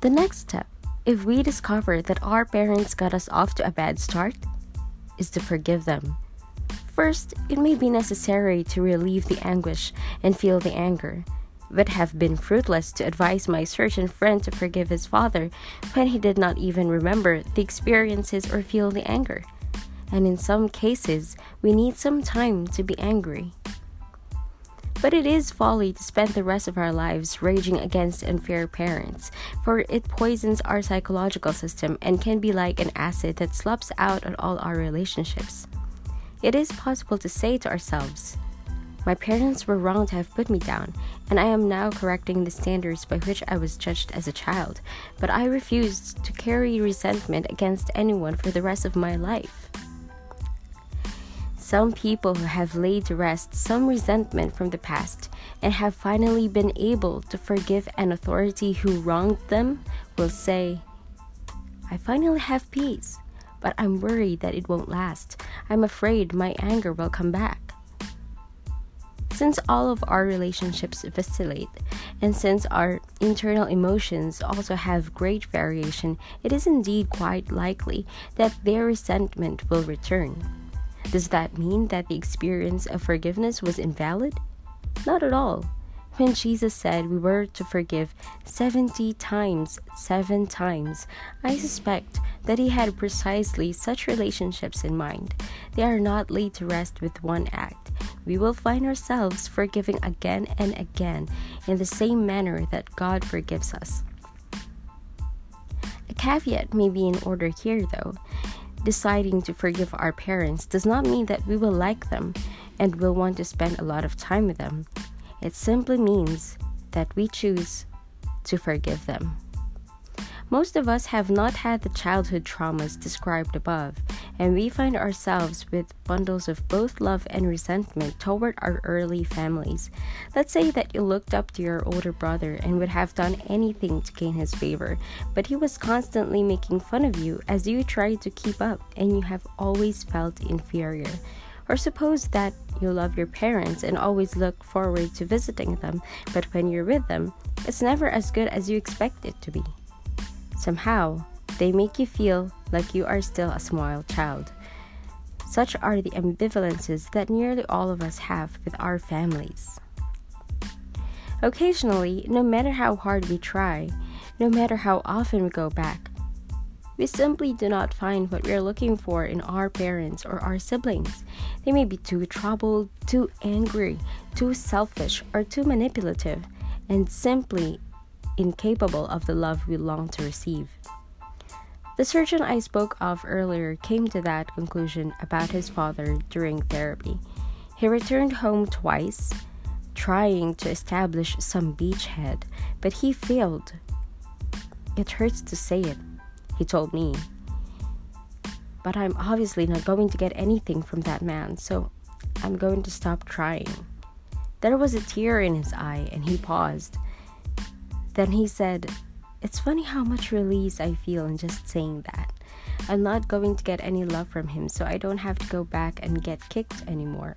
The next step, if we discover that our parents got us off to a bad start, is to forgive them. First, it may be necessary to relieve the anguish and feel the anger, but have been fruitless to advise my certain friend to forgive his father when he did not even remember the experiences or feel the anger. And in some cases, we need some time to be angry. But it is folly to spend the rest of our lives raging against unfair parents, for it poisons our psychological system and can be like an acid that slops out on all our relationships. It is possible to say to ourselves, My parents were wrong to have put me down, and I am now correcting the standards by which I was judged as a child, but I refuse to carry resentment against anyone for the rest of my life. Some people who have laid to rest some resentment from the past and have finally been able to forgive an authority who wronged them will say, I finally have peace, but I'm worried that it won't last. I'm afraid my anger will come back. Since all of our relationships vacillate, and since our internal emotions also have great variation, it is indeed quite likely that their resentment will return. Does that mean that the experience of forgiveness was invalid? Not at all. When Jesus said we were to forgive 70 times, 7 times, I suspect that he had precisely such relationships in mind. They are not laid to rest with one act. We will find ourselves forgiving again and again in the same manner that God forgives us. A caveat may be in order here, though deciding to forgive our parents does not mean that we will like them and will want to spend a lot of time with them. It simply means that we choose to forgive them. Most of us have not had the childhood traumas described above, and we find ourselves with bundles of both love and resentment toward our early families. Let's say that you looked up to your older brother and would have done anything to gain his favor, but he was constantly making fun of you as you tried to keep up, and you have always felt inferior. Or suppose that you love your parents and always look forward to visiting them, but when you're with them, it's never as good as you expect it to be. Somehow, they make you feel like you are still a small child. Such are the ambivalences that nearly all of us have with our families. Occasionally, no matter how hard we try, no matter how often we go back, we simply do not find what we are looking for in our parents or our siblings. They may be too troubled, too angry, too selfish, or too manipulative, and simply incapable of the love we long to receive. The surgeon I spoke of earlier came to that conclusion about his father during therapy. He returned home twice, trying to establish some beachhead, but he failed. It hurts to say it, he told me. But I'm obviously not going to get anything from that man, so I'm going to stop trying. There was a tear in his eye, and he paused. Then he said, It's funny how much release I feel in just saying that. I'm not going to get any love from him, so I don't have to go back and get kicked anymore.